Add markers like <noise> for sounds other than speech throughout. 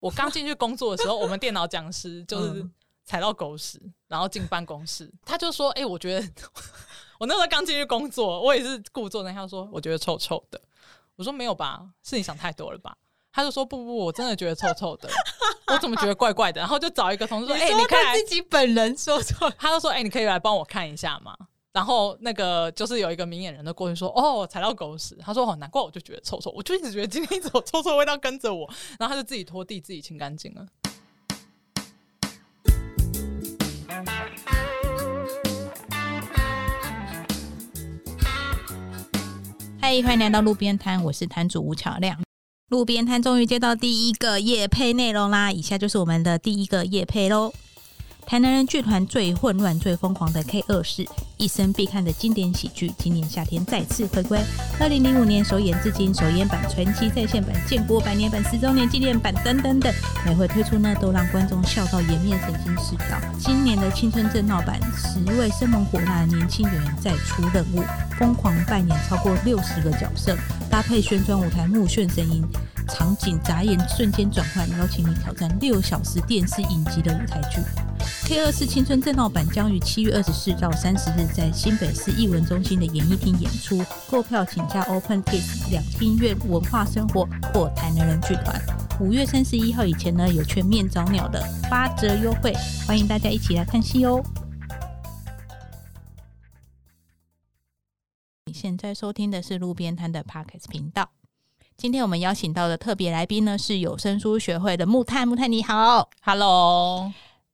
我刚进去工作的时候，我们电脑讲师就是嗯踩到狗屎，然后进办公室，他就说：“哎、我觉得我那时候刚进去工作，我也是故作那他说，我觉得臭臭的。”我说：“没有吧，是你想太多了吧？”他就说：“不不不，我真的觉得臭臭的，我怎么觉得怪怪的？”然后就找一个同事说：“哎、你可以来他自己本人说错，他就说：“哎、你可以来帮我看一下吗？”然后那个就是有一个明眼人的过去说：“哦，踩到狗屎。”他说：“哦，难怪我就觉得臭臭，我就一直觉得今天一直有臭臭味道跟着我。”然后他就自己拖地，自己清干净了。嗨，欢迎来到路边摊，我是摊主吴巧亮。路边摊终于接到第一个夜配内容啦，以下就是我们的第一个夜配喽。台南人剧团最混乱、最疯狂的 K 二世，一生必看的经典喜剧，今年夏天再次回归。二零零五年首演至今，首演版、传奇在线版、建国百年版、十周年纪念版等等等，每回推出呢，都让观众笑到颜面神经失调。今年的青春正闹版，十位生猛火辣的年轻演员再出任务，疯狂扮演超过六十个角色，搭配旋转舞台目眩神音，场景眨眼瞬间转换，邀请你挑战六小时电视影集的舞台剧。K 二四青春正闹版将于七月二十四到三十日在新北市艺文中心的演艺厅演出，购票请加 Open Kids 两厅院文化生活或台南人剧团。五月三十一号以前呢，有全面早鸟的八折优惠，欢迎大家一起来看戏哦。你现在收听的是路边摊的 Podcast 频道。今天我们邀请到的特别来宾呢是有声书学会的木炭，木炭你好。Hello，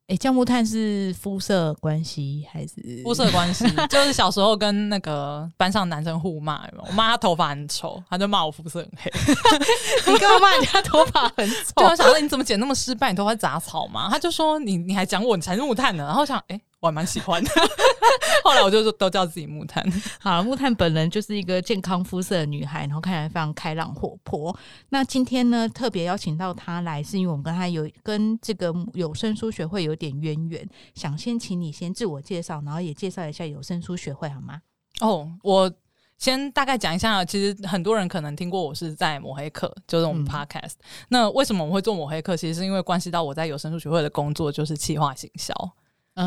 诶，叫木炭是肤色关系还是肤色关系就是小时候跟那个班上男生互骂，有没有我妈她头发很丑，她就骂我肤色很黑。<laughs> 你干嘛骂人家头发很就丑？我想说你怎么剪那么失败？你头发杂草吗？他就说你你还讲我你才是木炭呢。然后想哎、我还蛮喜欢的。<laughs> 后来我就说都叫自己木炭。好，木炭本人就是一个健康肤色的女孩，然后看起来非常开朗活泼。那今天呢，特别邀请到她来，是因为我们跟她有跟这个有声书学会有点渊源，想先请你先自我介绍，然后也介绍一下有声书学会好吗？哦，我先大概讲一下，其实很多人可能听过我是在抹黑课，就是我们嗯 podcast、那为什么我会做抹黑课？其实是因为关系到我在有声书学会的工作，就是企划行销，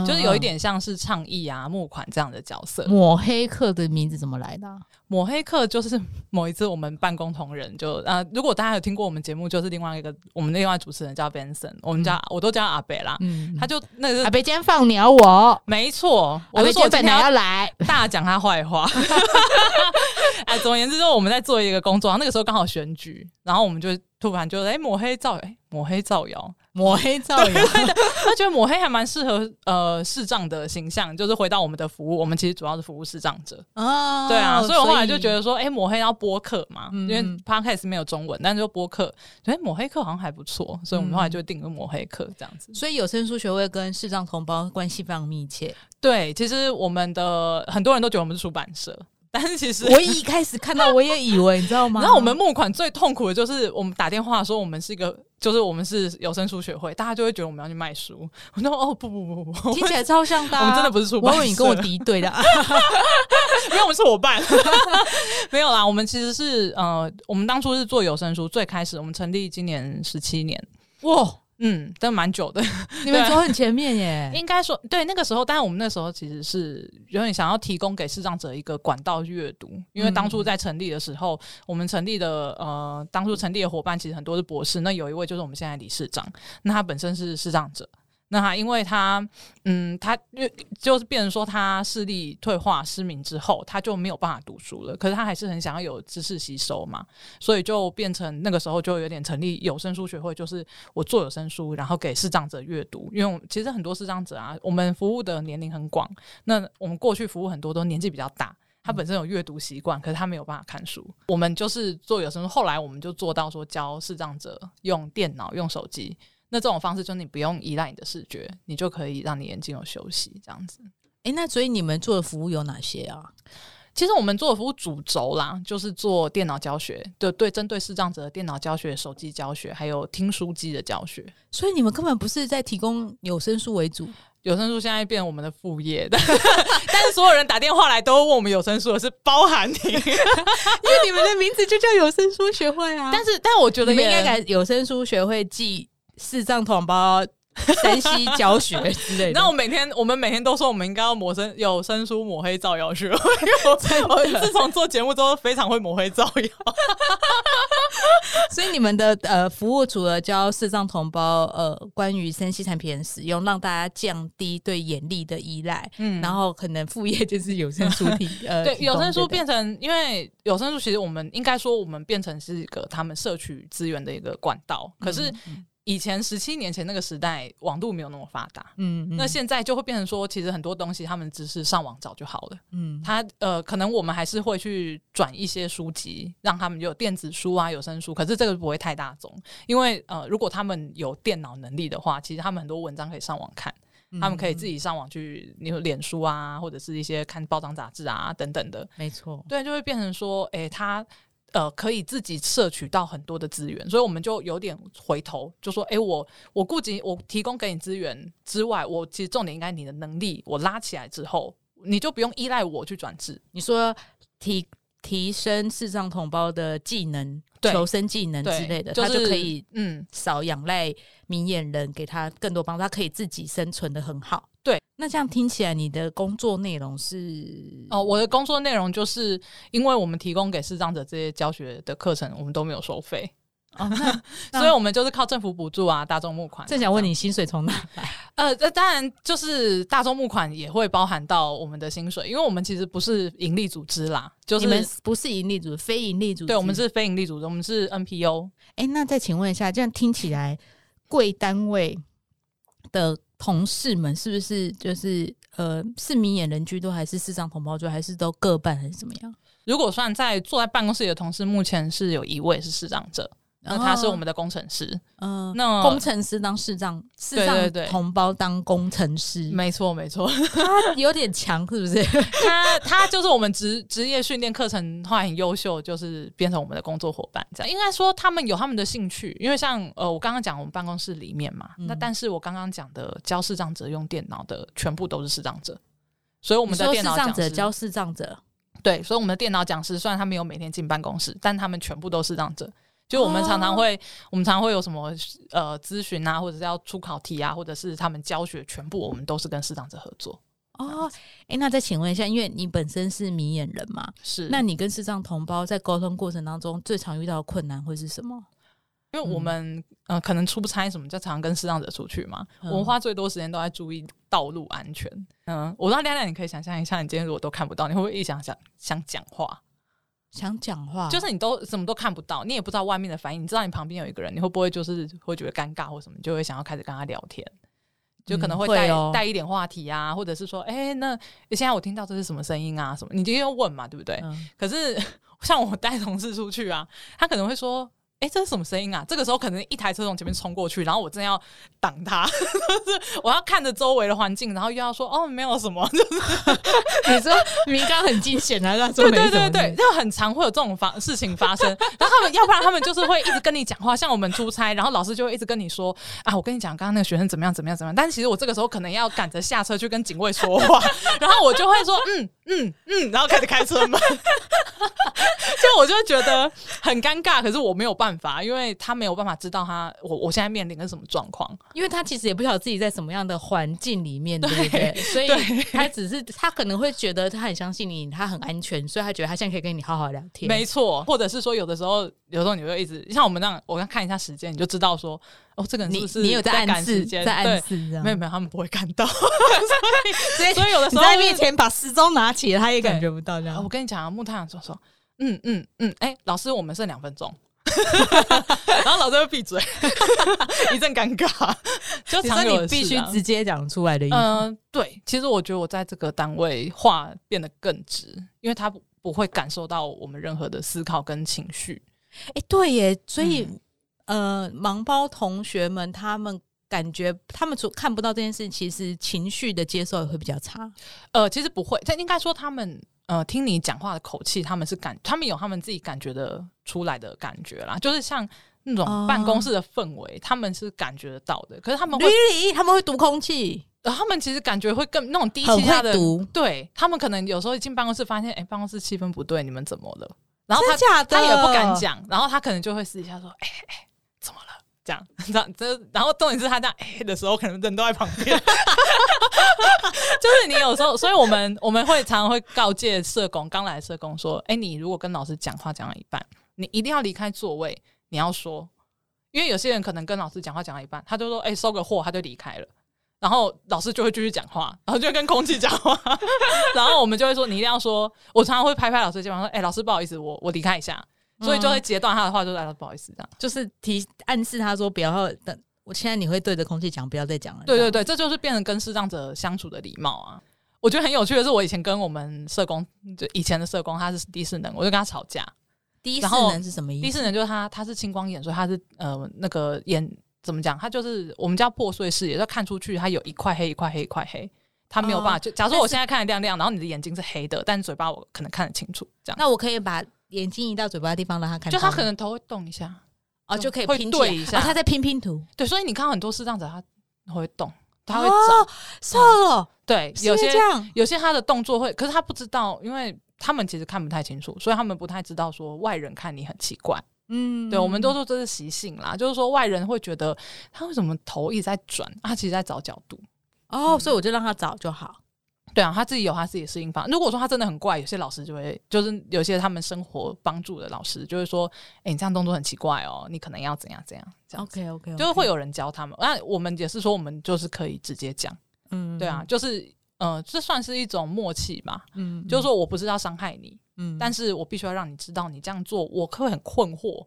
就是有一点像是倡议啊、募款这样的角色。抹黑客的名字怎么来的啊、抹黑客就是某一次我们办公同仁就呃，如果大家有听过我们节目，就是另外一个我们另外主持人叫 Benson，我们叫、我都叫阿北啦，嗯，他就那个阿北今天放鸟我，没错，我就说我今天要要来，大讲他坏话。<laughs> 哎，总而言之，就是我们在做一个工作，那个时候刚好选举，然后我们就突然就哎、抹黑造哎、抹黑造谣，抹黑造谣，他觉得抹黑还蛮适合呃视障的形象，就是回到我们的服务，我们其实主要是服务视障者。哦对啊，所以我后来就觉得说，哎、抹黑要播客嘛，嗯因为 podcast 没有中文，但是就播客，觉得抹黑课好像还不错，所以我们后来就定个抹黑课这样子。所以有声书学会跟视障同胞关系非常密切。对，其实我们的很多人都觉得我们是出版社，但是其实我一开始看到，我也以为，你知道吗？<laughs> 然后我们募款最痛苦的就是我们打电话说我们是一个，就是我们是有声书学会，大家就会觉得我们要去卖书。<laughs> 我说哦不不不不不，听起来超像的啊、我们真的不是出版社我以为你跟我敌对的、啊。<laughs> <laughs> 因为我们是伙伴，没有啦。我们其实是呃，我们当初是做有声书，最开始我们成立今年十七年，哇，嗯，但蛮久的。<laughs> 你们走很前面耶！<laughs> 应该说，对那个时候，但是我们那时候其实是有点想要提供给视障者一个管道阅读，因为当初在成立的时候，我们成立的呃，当初成立的伙伴其实很多是博士，那有一位就是我们现在理事长，那他本身是视障者。那他因为他，嗯，他就是变成说他视力退化失明之后，他就没有办法读书了。可是他还是很想要有知识吸收嘛，所以就变成那个时候就有点成立有声书学会，就是我做有声书，然后给视障者阅读。因为其实很多视障者啊，我们服务的年龄很广，那我们过去服务很多都年纪比较大。他本身有阅读习惯，可是他没有办法看书。我们就是做有声书，后来我们就做到说教视障者用电脑、用手机。那这种方式，就是你不用依赖你的视觉，你就可以让你眼睛有休息，这样子。哎、那所以你们做的服务有哪些啊？其实我们做的服务主轴啦，就是做电脑教学，对对，针对视障者的电脑教学、手机教学，还有听书机的教学。所以你们根本不是在提供有声书为主，有声书现在变我们的副业，但 <laughs> 但是所有人打电话来都问我们有声书的是包含你，<laughs> 因为你们的名字就叫有声书学会啊。但是但我觉得你们应该改有声书学会暨视障同胞山西教学之类的。那我每天我们每天都说我们应该要抹生有声书抹黑造谣学，因为我我自从做节目之后非常会抹黑造谣。所以你们的呃服务除了教视障同胞呃关于生息产品的使用，让大家降低对眼力的依赖，嗯。然后可能副业就是有声书体呃 <laughs> 对有声书对变成，因为有声书其实我们应该说我们变成是一个他们摄取资源的一个管道，可是以前十七年前那个时代网络没有那么发达。嗯嗯。那现在就会变成说，其实很多东西他们只是上网找就好了。嗯。他呃，可能我们还是会去转一些书籍，让他们有电子书啊、有声书，可是这个不会太大众，因为呃，如果他们有电脑能力的话，其实他们很多文章可以上网看，嗯他们可以自己上网去，你有脸书啊，或者是一些看报章杂志啊等等的，没错，对，就会变成说，诶、他呃可以自己摄取到很多的资源，所以我们就有点回头，就说，诶、我我顾及我提供给你资源之外，我其实重点应该你的能力，我拉起来之后，你就不用依赖我去转制。你说提提升视障同胞的技能、求生技能之类的，就他就可以嗯，少仰赖明眼人给他更多帮助，他可以自己生存的很好。对，那这样听起来，你的工作内容是哦，我的工作内容就是因为我们提供给视障者这些教学的课程，我们都没有收费，哦，那 <laughs> 那所以我们就是靠政府补助啊、大众募款。正想问你薪水从哪来？<laughs> 呃，这当然就是大众募款也会包含到我们的薪水，因为我们其实不是盈利组织啦，就是你们不是盈利组织，非盈利组织。对我们是非盈利组织，我们是 NPO。哎、那再请问一下，这样听起来，贵单位的同事们是不是就是呃是明眼人居多，还是市长同胞居多，还是都各半，还是怎么样？如果算在坐在办公室里的同事，目前是有一位是市长者，那他是我们的工程师。嗯、那工程师当市长，市长对对对同胞当工程师，没错，没错，<laughs> 他有点强，是不是？<laughs> 他他就是我们职职业训练课程后来很优秀，就是变成我们的工作伙伴。这样应该说他们有他们的兴趣，因为像呃我刚刚讲我们办公室里面嘛，嗯那但是我刚刚讲的教视障者用电脑的全部都是视障者，所以我们的电脑障讲师者教视障者，对，所以我们的电脑讲师虽然他没有每天进办公室，但他们全部都是这样子。就我们常常会，我们常常会有什么呃咨询啊，或者是要出考题啊，或者是他们教学，全部我们都是跟视障者合作。哦，哎、那再请问一下，因为你本身是明眼人嘛，是，那你跟视障同胞在沟通过程当中，最常遇到的困难会是什么？因为我们、呃可能出差什么，就常常跟视障者出去嘛，嗯我们花最多时间都在注意道路安全。嗯，我让亮亮，你可以想象一下，你今天如果都看不到，你会不会一想想想讲话？想讲话，就是你都什么都看不到，你也不知道外面的反应，你知道你旁边有一个人，你会不会就是会觉得尴尬或什么，你就会想要开始跟他聊天，就可能嗯会带、带一点话题啊，或者是说，哎、那现在我听到这是什么声音啊？什么？你就要问嘛，对不对？嗯可是 <laughs> 像我带同事出去啊，他可能会说。哎、这是什么声音啊？这个时候可能一台车从前面冲过去，然后我正要挡他，<laughs> 就是我要看着周围的环境，然后又要说哦没有什么，<laughs> 你说明刚很惊险啊，他说对对对对，就很常会有这种发事情发生。然后他们要不然他们就是会一直跟你讲话，像我们出差，然后老师就会一直跟你说啊，我跟你讲刚刚那个学生怎么样怎么样怎么样。但是其实我这个时候可能要赶着下车去跟警卫说话，<laughs> 然后我就会说嗯嗯嗯，然后开始开车门。就我就觉得很尴尬，可是我没有办法，因为他没有办法知道他我我现在面临的是什么状况。因为他其实也不晓得自己在什么样的环境里面，<laughs> 对不对对？所以他只是他可能会觉得他很相信你，他很安全，所以他觉得他现在可以跟你好好聊天。没错，或者是说有的时候，有时候你会一直像我们那样，我刚看一下时间，你就知道说哦，这个人是你不是你有在暗示？在暗示这样。没有没有，他们不会看到，<laughs> <laughs> 所以所以有的时候在面前把时钟拿起来，他也感觉不到这样我。跟你讲啊，木太阳说说，嗯嗯嗯，哎、老师，我们剩两分钟。<laughs> 然后老师会闭嘴，<laughs> 一阵尴尬，就你常你必须直接讲出来的意思。嗯、对，其实我觉得我在这个单位话变得更直，因为他不不会感受到我们任何的思考跟情绪。哎、对耶，所以、嗯呃，盲包同学们他们感觉他们所看不到这件事，其实情绪的接受也会比较差。呃，其实不会，但应该说他们呃听你讲话的口气，他们是感，他们有他们自己感觉的出来的感觉啦，就是像那哦种办公室的氛围，他们是感觉得到的。可是他们会他们会读空气，呃他们其实感觉会更那种低气压的对他们可能有时候一进办公室发现，哎、办公室气氛不对，你们怎么了？然后他？他也不敢。讲，然后他可能就会私底下说，哎、哎、怎么了？这样，<laughs> 这样，这然后重点是他这样哎、的时候，可能人都在旁边，<laughs> 就是你有时候，所以我们我们会常常会告诫社工刚来社工说，哎、你如果跟老师讲话讲到一半，你一定要离开座位，你要说，因为有些人可能跟老师讲话讲到一半，他就说，哎、收个货，他就离开了。然后老师就会继续讲话，然后就跟空气讲话，然后我们就会说你一定要说，我常常会拍拍老师肩膀说，哎、老师不好意思，我我离开一下，所以就会截断他的话，就来了不好意思这样。就是提暗示他说不要等，我现在你会对着空气讲，不要再讲了。对对对，这就是变成跟视障者相处的礼貌啊。我觉得很有趣的是，我以前跟我们社工，就以前的社工，他是低视能，我就跟他吵架。第一然后势能是什么意思？低视能就是他，他是青光眼，所以他是呃那个眼怎么讲？他就是我们叫破碎视野，就看出去他有一块黑一块黑一块黑，他没有办法。哦就假如说我现在看得亮亮，然后你的眼睛是黑的，但嘴巴我可能看得清楚，这样。那我可以把眼睛移到嘴巴的地方让他看，就他可能头会动一下，哦就可以会拼对一下哦他在拼拼图，对，所以你看到很多是这样子他会动，他会哦找，是哦，对，有些有些他的动作会，可是他不知道，因为他们其实看不太清楚，所以他们不太知道说外人看你很奇怪。嗯对，我们都说这是习性啦，就是说外人会觉得他为什么头一直在转，啊他其实在找角度。哦，所以我就让他找就好。对啊，他自己有他自己的适应方法。如果说他真的很怪，有些老师就会，就是有些他们生活帮助的老师就会说，哎、你这样动作很奇怪哦，你可能要怎样怎样，这样子 OK OK，就是会有人教他们。那我们也是说，我们就是可以直接讲，嗯对啊，，就是呃，这算是一种默契吧。嗯就是说我不是要伤害你，嗯但是我必须要让你知道，你这样做我会很困惑。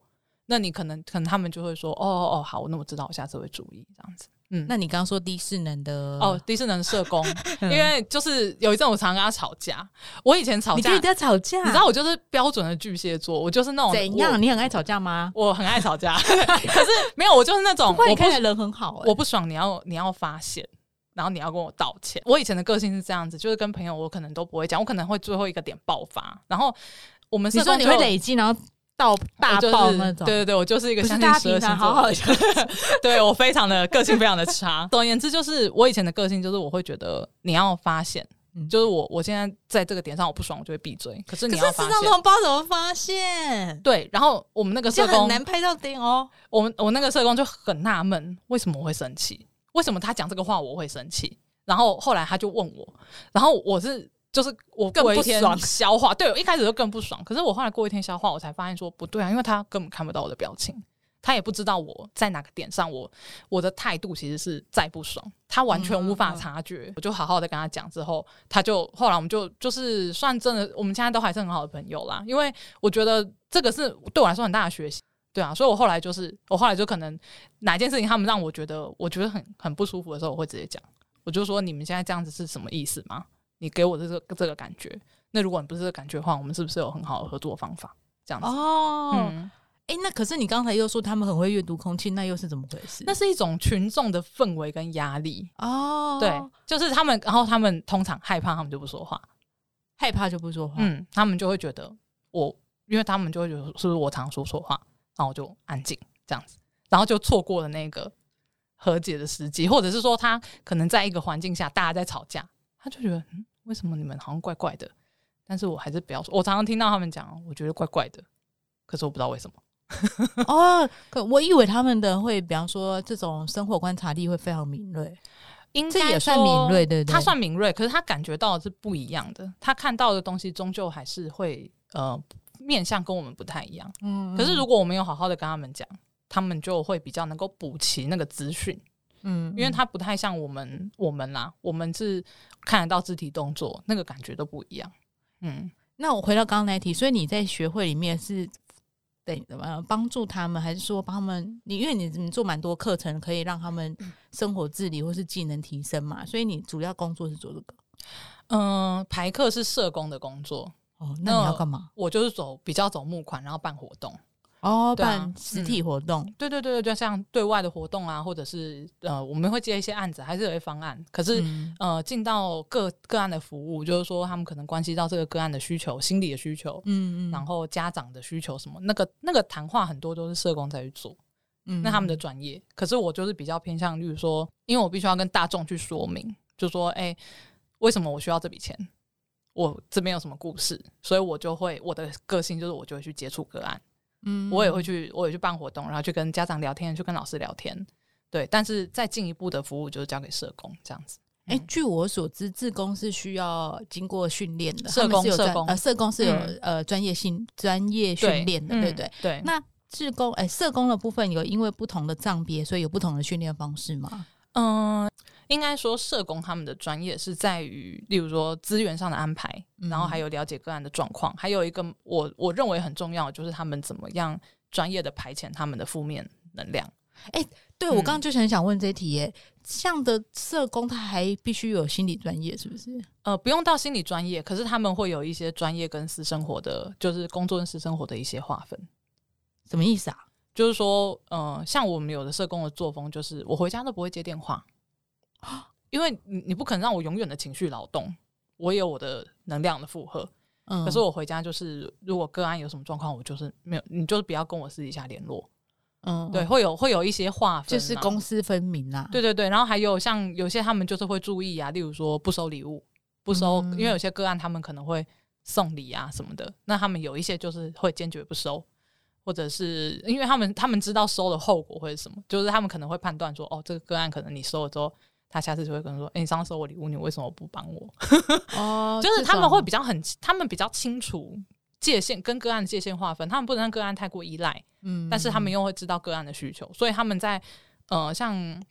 那你可能可能他们就会说，哦哦哦，好，那我知道，我下次会注意这样子。嗯，那你刚刚说低势能的哦，，低智能社工，<laughs> 因为就是有一阵我常跟他吵架。我以前吵架，你你跟人家吵架，知道我就是标准的巨蟹座，我就是那种怎样？你很爱吵架吗？我？很爱吵架，<laughs> 可是没有，我就是那种 <laughs> 看起来人很好哎，我不爽，你要你要发现。然后你要跟我道歉。我以前的个性是这样子，就是跟朋友我可能都不会讲，我可能会最后一个点爆发。然后我们你说你会累积，然后到大就是爆那种，对对对，我就是一个十二星座好好的 <laughs> 对我非常的个性非常的差。总而言之，就是我以前的个性就是我会觉得你要发现，嗯就是我我现在在这个点上我不爽，我就会闭嘴。可是你要发现是不知道怎么发现，对。然后我们那个社工，难拍到点哦。我们我那个社工就很纳闷，为什么我会生气？为什么他讲这个话我会生气？然后后来他就问我，然后我是就是我更过一天不爽消化，对我一开始就更不爽，可是我后来过一天消化，我才发现说不对啊，因为他根本看不到我的表情。他也不知道我在哪个点上我，我的态度其实是再不爽，他完全无法察觉。我就好好的跟他讲之后，他就后来我们就就是算真的，我们现在都还是很好的朋友啦。因为我觉得这个是对我来说很大的学习，对啊，所以我后来就是我后来就可能哪件事情他们让我觉得我觉得很很不舒服的时候，我会直接讲，我就说你们现在这样子是什么意思吗？你给我的这个这个感觉，那如果你不是这个感觉的话，我们是不是有很好的合作方法？这样子，哦，嗯，哎、那可是你刚才又说他们很会阅读空气，那又是怎么回事？那是一种群众的氛围跟压力。哦，对，就是他们，然后他们通常害怕，他们就不说话。害怕就不说话。嗯，他们就会觉得我，因为他们就会觉得是不是我常说错话，然后我就安静这样子，然后就错过了那个和解的时机，或者是说他可能在一个环境下大家在吵架，他就觉得嗯，为什么你们好像怪怪的？但是我还是不要说。我常常听到他们讲，我觉得怪怪的，可是我不知道为什么。<laughs> 哦，可我以为他们的会，比方说这种生活观察力会非常敏锐。应该也算敏锐对对他算敏锐，可是他感觉到的是不一样的，他看到的东西终究还是会呃面向跟我们不太一样。嗯可是如果我们有好好的跟他们讲，他们就会比较能够补齐那个资讯，嗯因为它不太像我们我们啦，我们是看得到肢体动作，那个感觉都不一样。嗯，那我回到刚刚那一题，所以你在学会里面是等呃帮助他们，还是说帮他们？你因为你你做蛮多课程，可以让他们生活自理或是技能提升嘛，所以你主要工作是做这个。嗯，排课是社工的工作，哦，那你要干嘛？我就是走比较走募款，然后办活动。哦，对啊办实体活动。对对对对，就像对外的活动啊，或者是呃，我们会接一些案子，还是有一些方案。可是、嗯呃，进到个个案的服务，就是说他们可能关系到这个个案的需求、心理的需求，嗯然后家长的需求什么，那个那个谈话很多都是社工在去做，嗯那他们的专业。可是我就是比较偏向，例如说，因为我必须要跟大众去说明，就说，哎、为什么我需要这笔钱？我这边有什么故事？所以我就会我的个性就是我就会去接触个案，嗯我也会去，我也去办活动，然后去跟家长聊天，去跟老师聊天。对，但是再进一步的服务就是交给社工这样子。哎、据我所知，志工是需要经过训练的，社工社工呃，社工是有、嗯呃专业性专业训练的，对不对？嗯对。那志工哎、社工的部分有因为不同的障别，所以有不同的训练方式吗？嗯，应该说社工他们的专业是在于，例如说资源上的安排，嗯然后还有了解个案的状况，还有一个我我认为很重要的就是他们怎么样专业的排遣他们的负面能量。对，嗯我刚刚就是很想问这一题耶，这样的社工他还必须有心理专业，是不是？呃，不用到心理专业，可是他们会有一些专业跟私生活的，就是工作跟私生活的一些划分。什么意思啊？就是说，呃，像我们有的社工的作风，就是我回家都不会接电话，因为你你不可能让我永远的情绪劳动，我也有我的能量的负荷。嗯，可是我回家就是，如果个案有什么状况，我就是没有，你就是不要跟我私底下联络。嗯，对，嗯会有会有一些划分、就是公。私分明啊。对对对，然后还有像有些他们就是会注意啊，例如说不收礼物，不收，嗯因为有些个案他们可能会送礼啊什么的，那他们有一些就是会坚决不收，或者是因为他们他们知道收的后果会是什么，就是他们可能会判断说，哦，这个个案可能你收了之后，他下次就会跟你说，哎、你上次收我礼物，你为什么不帮我？哦，<laughs> 就是他们会比较很，他们比较清楚界限跟个案的界限划分，他们不能让个案太过依赖，嗯但是他们又会知道个案的需求，所以他们在呃像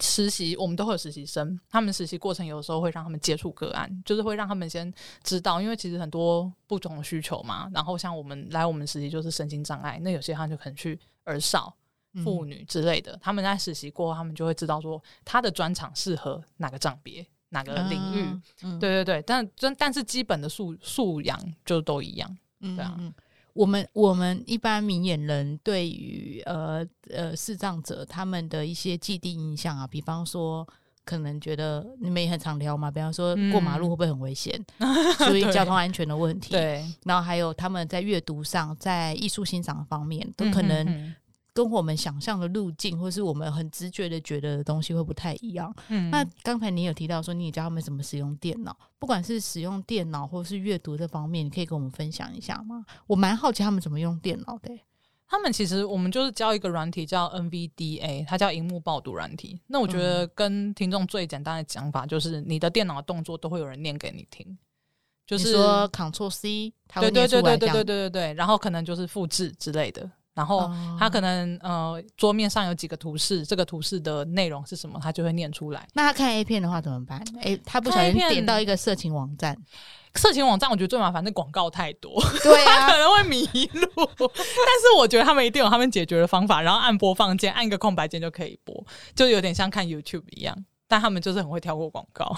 实习，我们都会有实习生，他们实习过程有时候会让他们接触个案，就是会让他们先知道，因为其实很多不同的需求嘛。然后像我们来我们实习就是神经障碍，那有些他就可能去儿少。妇女之类的，他们在实习过后，他们就会知道说他的专长适合哪个障别、哪个领域。啊嗯对对对，但真但是基本的素素养就都一样。嗯对啊嗯我们我们一般明眼人对于呃呃视障者他们的一些既定印象啊，比方说。可能觉得你们也很常聊嘛，比方说嗯过马路会不会很危险，注意 <laughs> 对交通安全的问题。，对，然后还有他们在阅读上，在艺术欣赏方面，都可能嗯跟我们想象的路径，或是我们很直觉的觉得的东西会不太一样。嗯那刚才你有提到说，你也教他们怎么使用电脑，不管是使用电脑或是阅读这方面，你可以跟我们分享一下吗？我蛮好奇他们怎么用电脑的欸、他们其实我们就是教一个软体叫 NVDA，它叫荧幕报读软体。那我觉得跟听众最简单的讲法就是，你的电脑动作都会有人念给你听，就是你说 Ctrl C，对对对对对对对，然后可能就是复制之类的。然后他可能呃桌面上有几个图示，这个图示的内容是什么，他就会念出来。那他看 A 片的话怎么办？哎、他不小心点到一个色情网站，色情网站我觉得最麻烦那广告太多，对可啊，<laughs> 能会迷路。<laughs> 但是我觉得他们一定有他们解决的方法，然后按播放键，按一个空白键就可以播，就有点像看 YouTube 一样。但他们就是很会跳过广告，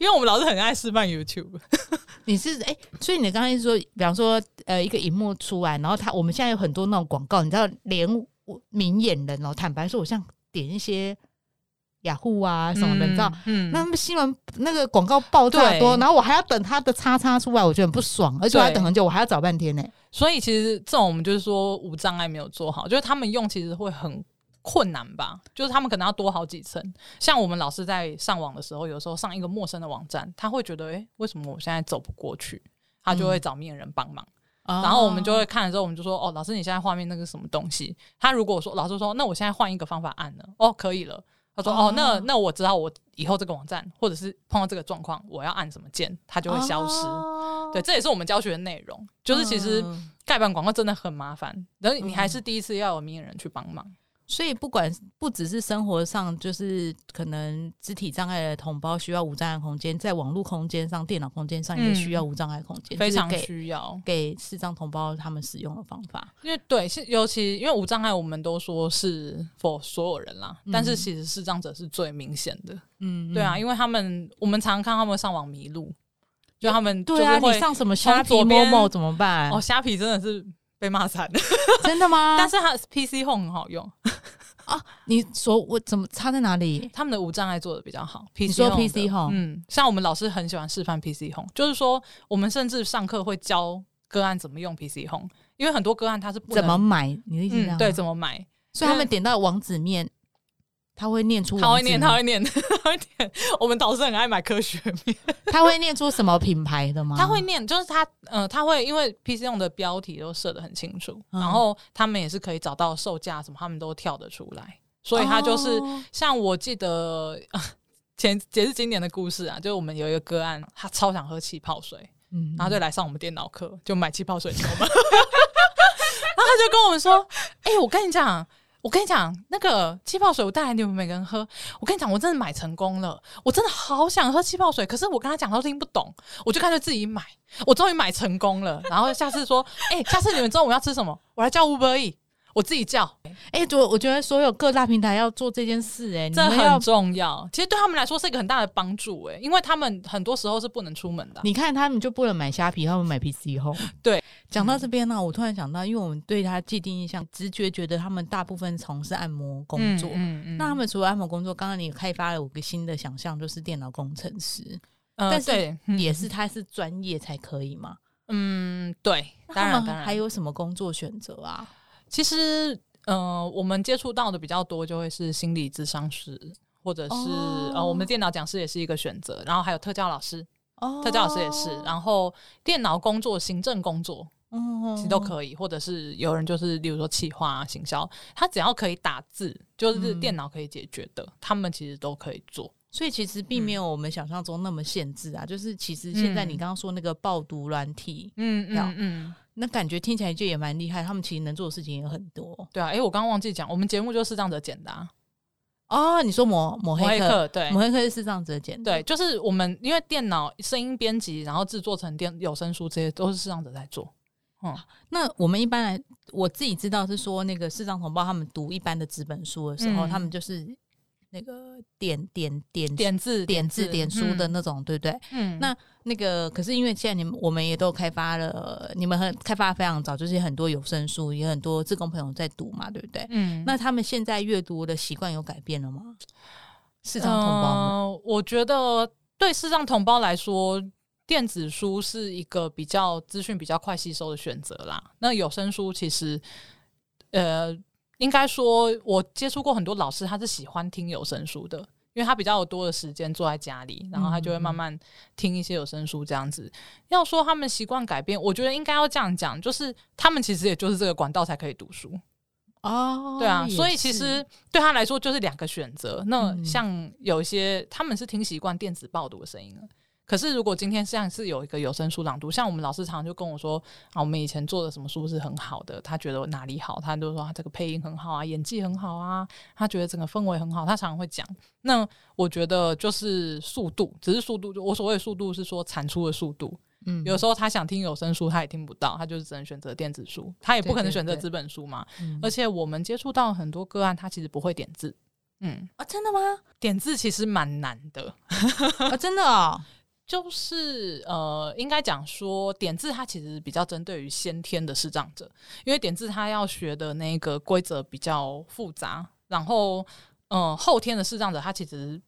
因为我们老师很爱示范 YouTube。你是哎、所以你刚才是说，比方说呃一个荧幕出来，然后他我们现在有很多那种广告，你知道，连我明眼人哦，坦白说，我像点一些雅虎啊什么的，你知道。嗯，那么新闻那个广告爆炸多，然后我还要等他的叉叉出来，我觉得很不爽，而且我还对等很久，我还要找半天呢、所以其实这种我们就是说无障碍没有做好，就是他们用其实会很困难吧，就是他们可能要多好几层。像我们老师在上网的时候，有时候上一个陌生的网站，他会觉得，诶，为什么我现在走不过去？他就会找面人帮忙。然后我们就会看了之后，我们就说：“哦，老师，你现在画面那个什么东西？”他如果说老师说：“那我现在换一个方法按了。”哦，可以了。他说：“哦哦那那我知道我以后这个网站或者是碰到这个状况，我要按什么键，它就会消失。哦对，这也是我们教学的内容。就是其实嗯盖板广告真的很麻烦，然后你还是第一次要有明眼人去帮忙。所以不管不只是生活上，就是可能肢体障碍的同胞需要无障碍空间，在网络空间上、电脑空间上也嗯需要无障碍空间，非常需要，给视障同胞他们使用的方法。因为对，是尤其因为无障碍，我们都说是 for 所有人啦，但是其实视障者是最明显的。嗯对啊，因为他们我们常常看他们上网迷路，就他们对啊，会你上什么虾皮、怎么办？哦，虾皮真的是被骂惨了，<laughs> 真的吗？但是它 PC Home 很好用，啊你说我怎么差在哪里？他们的无障碍做的比较好。PC 你说 PC Home 嗯，像我们老师很喜欢示范 PC Home，就是说我们甚至上课会教个案怎么用 PC Home，因为很多个案它是不能怎么买？你的意思嗯对怎么买，所以他们点到网址面他会念出他会念，他会念，<laughs> 他会念。我们导师很爱买科学面，<laughs> 他会念出什么品牌的吗？他会念，就是他呃，他会因为 PC 用的标题都设的很清楚，嗯然后他们也是可以找到售价什么，他们都跳得出来，所以他就是、哦像我记得。呃 <laughs> 前也是今年的故事啊，就是我们有一个个案，他超想喝气泡水，嗯然后就来上我们电脑课，就买气泡水给我们。然后他就跟我们说：“哎、我跟你讲，我跟你讲，那个气泡水我带来你们每个人喝。我跟你讲，我真的买成功了，我真的好想喝气泡水，可是我跟他讲他都听不懂，我就干脆自己买。我终于买成功了。然后下次说，哎、下次你们中午要吃什么？我来叫 Uber E，我自己叫，哎，我我觉得所有各大平台要做这件事，哎，你这很重要。其实对他们来说是一个很大的帮助，哎，因为他们很多时候是不能出门的啊、你看他们就不能买虾皮，他们买 PC 后。<laughs> 对，讲到这边呢，我突然想到，因为我们对他既定印象，直觉觉得他们大部分从事按摩工作。嗯嗯那他们除了按摩工作，刚刚你开发了五个新的想象，就是电脑工程师，呃但是对，嗯也是他是专业才可以嘛？嗯，对，那当然当然他们还有什么工作选择啊？其实，呃，我们接触到的比较多，就会是心理咨商师，或者是、哦呃，我们电脑讲师也是一个选择，然后还有特教老师，哦特教老师也是，然后电脑工作、行政工作嗯其实都可以，或者是有人就是例如说企划啊、行销，他只要可以打字，就是嗯电脑可以解决的，他们其实都可以做。所以其实并没有我们想象中那么限制啊。就是其实现在嗯你刚刚说那个爆毒软体，嗯了嗯嗯，那感觉听起来就也蛮厉害，他们其实能做的事情也很多对啊，诶，我刚刚忘记讲，我们节目就是这样子简答，哦。你说抹抹抹黑黑客，客对。抹黑客是这样子的简对，就是我们因为电脑声音编辑，然后制作成电有声书，这些都是视障者在做。嗯，那我们一般来，我自己知道是说，那个视障同胞他们读一般的纸本书的时候，嗯他们就是那个点点点点字点字点书的那种，对不对？嗯，那那个可是因为现在你们我们也都开发了，你们很开发得非常早，就是很多有声书，也很多志工朋友在读嘛，对不对？嗯那他们现在阅读的习惯有改变了吗？视障同胞们，呃我觉得对视障同胞来说，电子书是一个比较资讯比较快吸收的选择啦。那有声书其实，呃，应该说，我接触过很多老师，他是喜欢听有声书的。因为他比较有多的时间坐在家里，然后他就会慢慢听一些有声书这样子。要说他们习惯改变，我觉得应该要这样讲，就是他们其实也就是这个管道才可以读书。哦，对啊，所以其实对他来说就是两个选择。那嗯像有一些他们是听习惯电子报读的声音了，可是如果今天像是有一个有声书朗读，像我们老师常常就跟我说啊，我们以前做的什么书是很好的，他觉得我哪里好，他就说他这个配音很好啊，演技很好啊，他觉得整个氛围很好，他常常会讲。那我觉得就是速度，只是速度，就我所谓的速度是说产出的速度。嗯有时候他想听有声书，他也听不到，他就是只能选择电子书，他也不可能选择纸本书嘛。嗯而且我们接触到很多个案，他其实不会点字，嗯，啊，真的吗？点字其实蛮难的。啊，真的哦，就是呃，应该讲说点字，它其实比较针对于先天的视障者，因为点字它要学的那个规则比较复杂，然后呃，后天的视障者他其实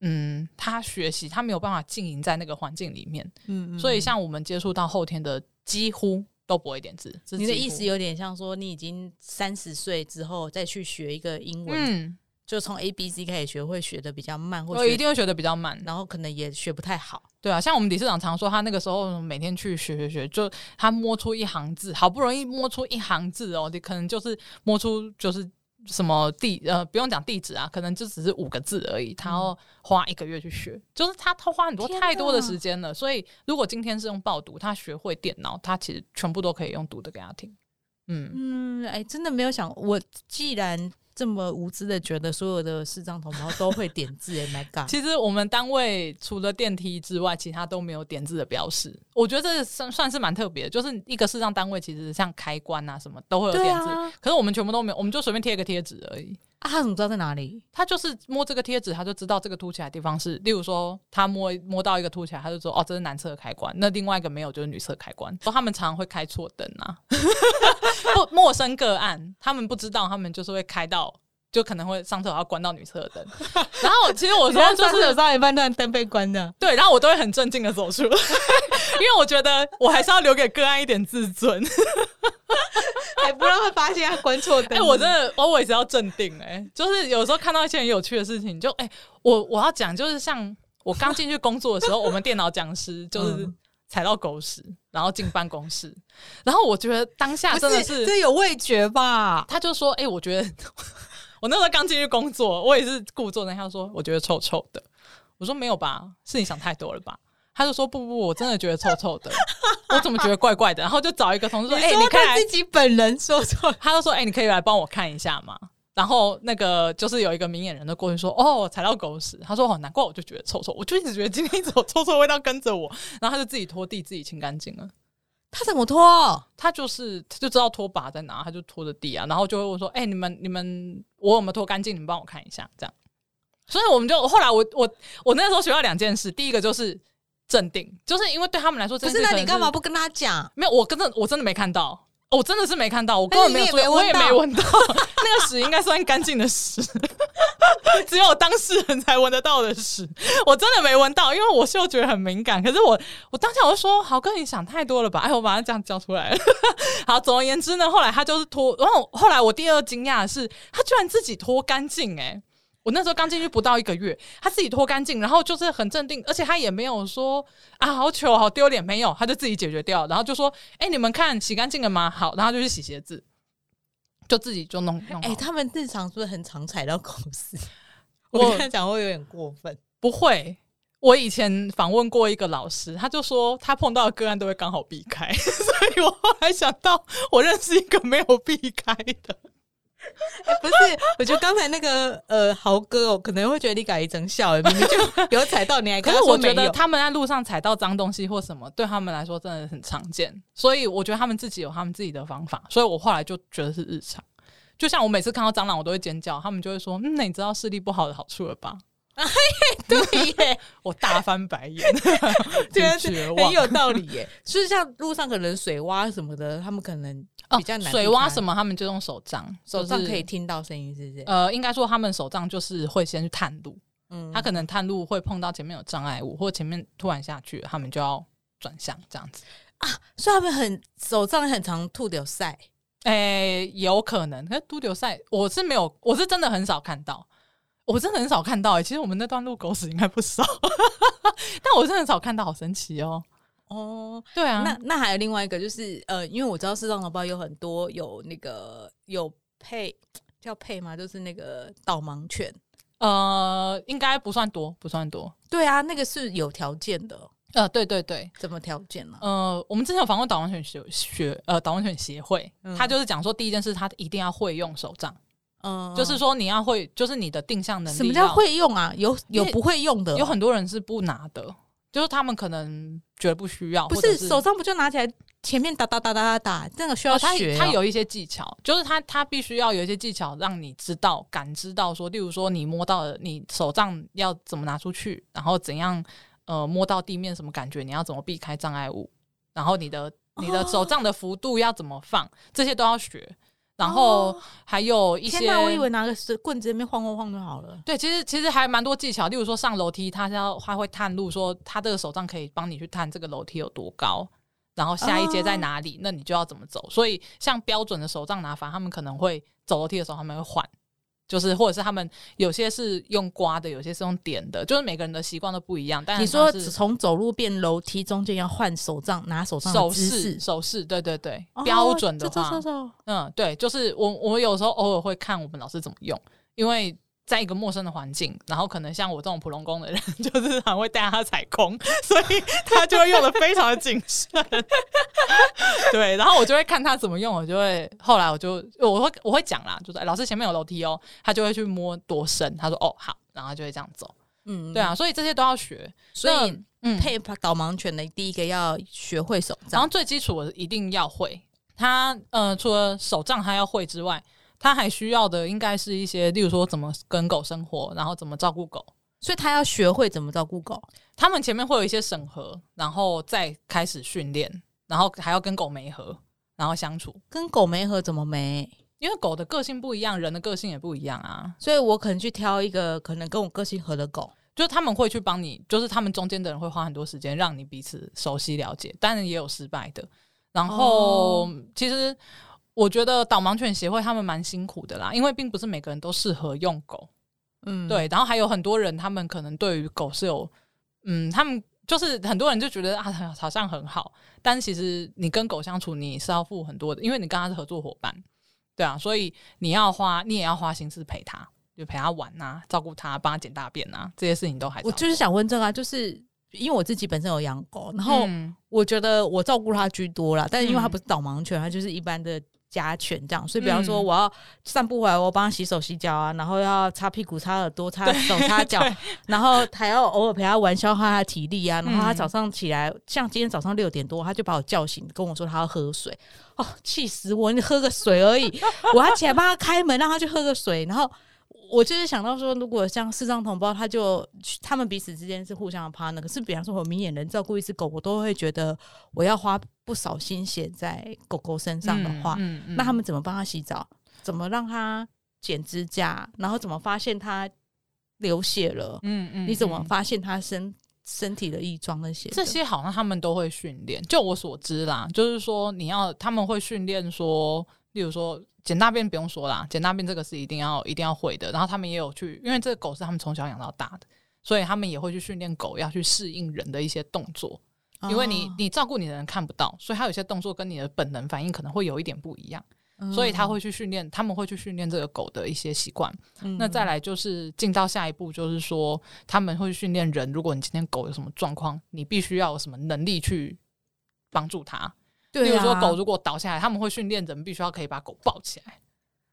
嗯，他学习他没有办法经营在那个环境里面，嗯所以像我们接触到后天的几乎都不会点字。你的意思有点像说，你已经三十岁之后再去学一个英文，嗯，就从 A B C 开始学，会学的比较慢，或者一定会学的比较慢。然后可能也学不太好。对啊，像我们理事长常说，他那个时候每天去学学学，就他摸出一行字，好不容易摸出一行字哦，你可能就是摸出就是什么地呃，不用讲地址啊，可能就只是五个字而已，他要花一个月去学，就是他他花很多太多的时间了。所以如果今天是用报读，他学会电脑，他其实全部都可以用读的给他听。嗯，嗯，哎，真的没有想，我既然这么无知的觉得所有的视障同胞都会点字，哎，My God！<laughs> 其实我们单位除了电梯之外，其他都没有点字的标识。我觉得这算算是蛮特别的，就是一个视障单位，其实像开关啊什么都会有对点字，啊，可是我们全部都没有，我们就随便贴一个贴纸而已。啊，他怎么知道在哪里？他就是摸这个贴纸，他就知道这个凸起来的地方是，例如说他摸摸到一个凸起来，他就说哦，这是男侧开关，那另外一个没有就是女侧开关。说他们常常会开错灯啊，<laughs> 不陌生个案，他们不知道，他们就是会开到。就可能会上厕所要关到女厕的灯，然后其实我说就是有上一半段灯被关的，对，然后我都会很镇静的走出来，<laughs> 因为我觉得我还是要留给个案一点自尊。不让他发现他关错灯。哎、我真的 always 要镇定、哎，就是有时候看到一些很有趣的事情，就哎、我我要讲，就是像我刚进去工作的时候，我们电脑讲师就是嗯踩到狗屎，然后进办公室，然后我觉得当下真的是这有味觉吧？他就说：“哎、我觉得我那时候刚进去工作，我也是故作那样说，我觉得臭臭的。我说没有吧，是你想太多了吧？他就说不不，我真的觉得臭臭的，我怎么觉得怪怪的？然后就找一个同事说：哎、说你可以来他自己本人说错，<laughs> 他就说：“哎、你可以来帮我看一下吗？”然后那个就是有一个明眼人的过去说：“哦，踩到狗屎。”他说：“哦，难怪我就觉得臭臭，我就一直觉得今天一直有臭臭味道跟着我。”然后他就自己拖地，自己清干净了。他怎么拖？他就是他就知道拖把在哪，他就拖着地啊，然后就会问说：“哎、你们你们我有没有拖干净？你们帮我看一下。”这样，所以我们就后来我我我那时候学到两件事，第一个就是镇定，就是因为对他们来说，不是，那你干嘛不跟他讲？没有，我真的我真的没看到，我真的是没看到，我根本没有注意，但是你也我也没闻到 <laughs> 那个屎，应该算干净的屎，只有当事人才闻得到的屎，我真的没闻到，因为我嗅觉很敏感。可是我我当下我就说，豪哥你想太多了吧？哎，我把它这样叫出来了。<laughs> 好，总而言之呢，后来他就是拖，然后后来我第二惊讶的是，他居然自己拖干净，哎。我那时候刚进去不到一个月，他自己拖干净，然后就是很镇定，而且他也没有说啊好糗好丢脸，没有，他就自己解决掉，然后就说：“哎、你们看洗干净了吗？”好，然后就去洗鞋子，就自己就弄弄好。哎、他们日常是不是很常踩到狗屎？我我跟他讲会有点过分。不会，我以前访问过一个老师，他就说他碰到的个案都会刚好避开，<laughs> 所以我后来想到，我认识一个没有避开的。<laughs> 不是，我觉得刚才那个呃豪哥哦，可能会觉得你改一整笑，明明就有踩到，你还跟他 <laughs> 可是我觉。得他们在路上踩到脏东西或什么，对他们来说真的很常见，所以我觉得他们自己有他们自己的方法，所以我后来就觉得是日常。就像我每次看到蟑螂，我都会尖叫，他们就会说：“嗯，那你知道视力不好的好处了吧 <laughs> 对耶，？”我大翻白眼，真绝望很有道理耶。就是像路上可能水洼什么的，他们可能哦比较难、水洼什，么，他们就用手杖，手杖可以听到声音，是不是？呃，应该说他们手杖就是会先去探路，嗯他可能探路会碰到前面有障碍物，或前面突然下去，他们就要转向这样子啊。所以他们很手杖很常吐掉晒。诶、有可能，可是都丢赛我是没有，我是真的很少看到，我真的很少看到、诶，其实我们那段路狗屎应该不少，<laughs> 但我真的很少看到，好神奇哦。哦，对啊，那那还有另外一个就是呃，因为我知道视障同胞有很多有那个有配叫配吗？就是那个导盲犬。呃，应该不算多，不算多。对啊，那个是有条件的，呃，对对对，怎么条件呢、呃，我们之前有访问导盲犬学学呃导盲犬协会，嗯他就是讲说，第一件事他一定要会用手杖，嗯，就是说你要会，就是你的定向能力。什么叫？会用啊？有有不会用的哦，有很多人是不拿的，就是他们可能觉得不需要，不是手杖不就拿起来前面打打打打打打，这个需要学哦、他有一些技巧，就是他他必须要有一些技巧，让你知道感知到说，例如说你摸到了，你手杖要怎么拿出去，然后怎样呃摸到地面什么感觉，你要怎么避开障碍物，然后你的你的手杖的幅度要怎么放，这些都要学。然后哦还有一些，天哪，我以为拿个棍子在那边晃晃晃就好了。对，其实其实还蛮多技巧，例如说上楼梯，他是要他会探路，说他这个手杖可以帮你去探这个楼梯有多高，然后下一阶在哪里，那你就要怎么走。所以像标准的手杖拿法，他们可能会走楼梯的时候他们会换，就是或者是他们有些是用刮的，有些是用点的，就是每个人的习惯都不一样。但你说从走路变楼梯中间要换手杖，拿手杖手势势，手势，对对对，哦标准的这话，这这这嗯，对，就是我我有时候偶尔会看我们老师怎么用，因为在一个陌生的环境，然后可能像我这种普通工的人，<laughs> 就是很会带他踩空，<laughs> 所以他就会用的非常的谨慎。<laughs> 对，然后我就会看他怎么用，我就会后来我就我会我会讲啦，就是、哎老师前面有楼梯哦，他就会去摸多深，他说哦好，然后就会这样走。嗯对啊，，所以这些都要学。所以嗯，配导盲犬的第一个要学会手杖，然后最基础的一定要会。他呃，除了手杖他要会之外，他还需要的应该是一些，例如说怎么跟狗生活，然后怎么照顾狗。所以他要学会怎么照顾狗。他们前面会有一些审核，然后再开始训练，然后还要跟狗媒合，然后相处。跟狗没合怎么没？因为狗的个性不一样，人的个性也不一样啊。所以我可能去挑一个可能跟我个性合的狗。就是他们会去帮你，就是他们中间的人会花很多时间让你彼此熟悉了解，当然也有失败的。然后、哦其实我觉得导盲犬协会他们蛮辛苦的啦，因为并不是每个人都适合用狗。嗯，对，然后还有很多人，他们可能对于狗是有，嗯，他们就是很多人就觉得啊，好像很好，但其实你跟狗相处，你是要付很多的，因为你跟它是合作伙伴，对啊，所以你要花，你也要花心思陪它，就陪它玩呐、照顾它，帮它捡大便呐、这些事情都还是我就是想问这个啊，就是因为我自己本身有养狗，然后嗯我觉得我照顾它居多啦，但是因为它嗯不是导盲犬，它就是一般的家犬这样，所以比方说嗯我要散步回来，我帮他洗手洗脚啊，然后要擦屁股、擦耳朵、擦手、擦脚，然后还要偶尔陪他玩，消耗他的体力啊。然后它嗯早上起来，像今天早上六点多，他就把我叫醒，跟我说他要喝水，哦，气死我！你喝个水而已，<laughs> 我要起来帮他开门，让他去喝个水，然后。我就是想到说，如果像视障同胞，他就他们彼此之间是互相的 partner。可是，比方说，我明眼人照顾一只狗，我都会觉得我要花不少心血在狗狗身上的话，嗯嗯那他们怎么帮它洗澡？怎么让它剪指甲？然后怎么发现它流血了？嗯嗯你怎么嗯发现它身身体的异状那些？这些好像他们都会训练，就我所知啦，就是说你要他们会训练说，例如说捡大便不用说啦，捡大便这个是一定要一定要会的。然后他们也有去，因为这个狗是他们从小养到大的，所以他们也会去训练狗要去适应人的一些动作，哦，因为你你照顾你的人看不到，所以他有些动作跟你的本能反应可能会有一点不一样，嗯所以他会去训练，他们会去训练这个狗的一些习惯。嗯那再来就是进到下一步，就是说他们会训练人，如果你今天狗有什么状况，你必须要有什么能力去帮助它。对啊例如说狗如果倒下来，他们会训练人必须要可以把狗抱起来，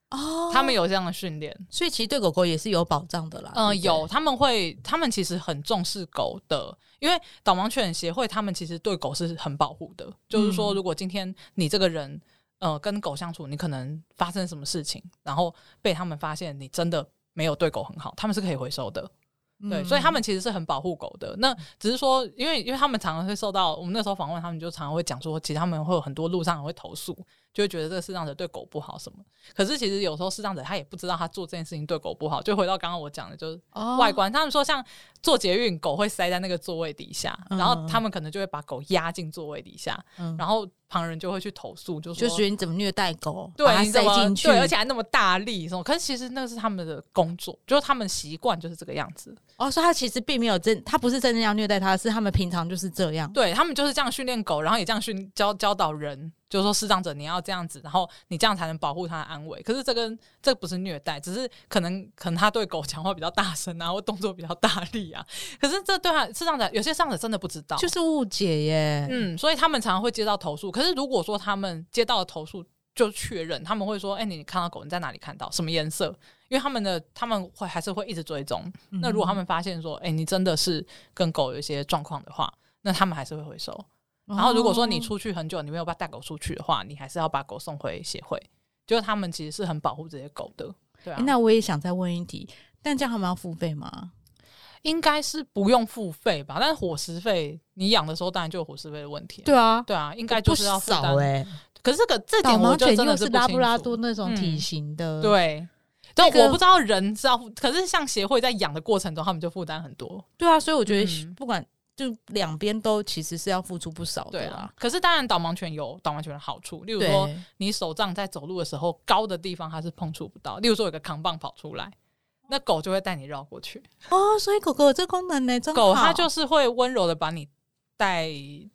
哦，他们有这样的训练。所以其实对狗狗也是有保障的啦。嗯、有，他们会，他们其实很重视狗的，因为导盲犬协会他们其实对狗是很保护的。就是说，嗯如果今天你这个人，呃，跟狗相处，你可能发生什么事情，然后被他们发现你真的没有对狗很好，他们是可以回收的。对，嗯所以他们其实是很保护狗的。那只是说，因为因为他们常常会受到我们那时候访问，他们就常常会讲说，其实他们会有很多路上人会投诉，就会觉得这个视障者对狗不好什么。可是其实有时候视障者他也不知道他做这件事情对狗不好。就回到刚刚我讲的，就是哦外观，他们说像坐捷运，狗会塞在那个座位底下，嗯然后他们可能就会把狗压进座位底下，嗯然后旁人就会去投诉，就说就觉得你怎么虐待狗，对，把它你怎么塞进去，对，而且还那么大力什么？可是其实那是他们的工作，就是他们习惯就是这个样子。哦，所以他其实并没有真，他不是真正要虐待它，是他们平常就是这样。对他们就是这样训练狗，然后也这样训教教导人，就是说视障者你要这样子，然后你这样才能保护他的安危。可是这跟这不是虐待，只是可能可能他对狗讲话比较大声啊，或动作比较大力啊。可是这对他视障者有些视障者真的不知道，就是误解耶。嗯，所以他们常常会接到投诉。可是如果说他们接到的投诉就确认，他们会说：“哎、你看到狗，你在哪里看到？什么颜色？”因为他们的他们会还是会一直追踪。嗯那如果他们发现说：“哎、你真的是跟狗有一些状况的话，那他们还是会回收。然后如果说你哦出去很久，你没有把带狗出去的话，你还是要把狗送回协会。就是他们其实是很保护这些狗的。对啊，诶那我也想再问一题，但这样他们要付费吗？应该是不用付费吧？但是伙食费，你养的时候当然就有伙食费的问题、啊。对啊，对啊，应该就是要少哎。可是这个这导点我盲犬就真的是拉布拉多那种体嗯型的，，对，但这个我不知道人知道，可是像协会在养的过程中，他们就负担很多。对啊，所以我觉得嗯不管就两边都其实是要付出不少对的啦。，啊可是当然导盲犬有导盲犬的好处，例如说，你手杖在走路的时候，高的地方它是碰触不到，例如说有个扛棒跑出来。那狗就会带你绕过去，哦，所以狗狗有这功能呢，真狗它就是会温柔的把你带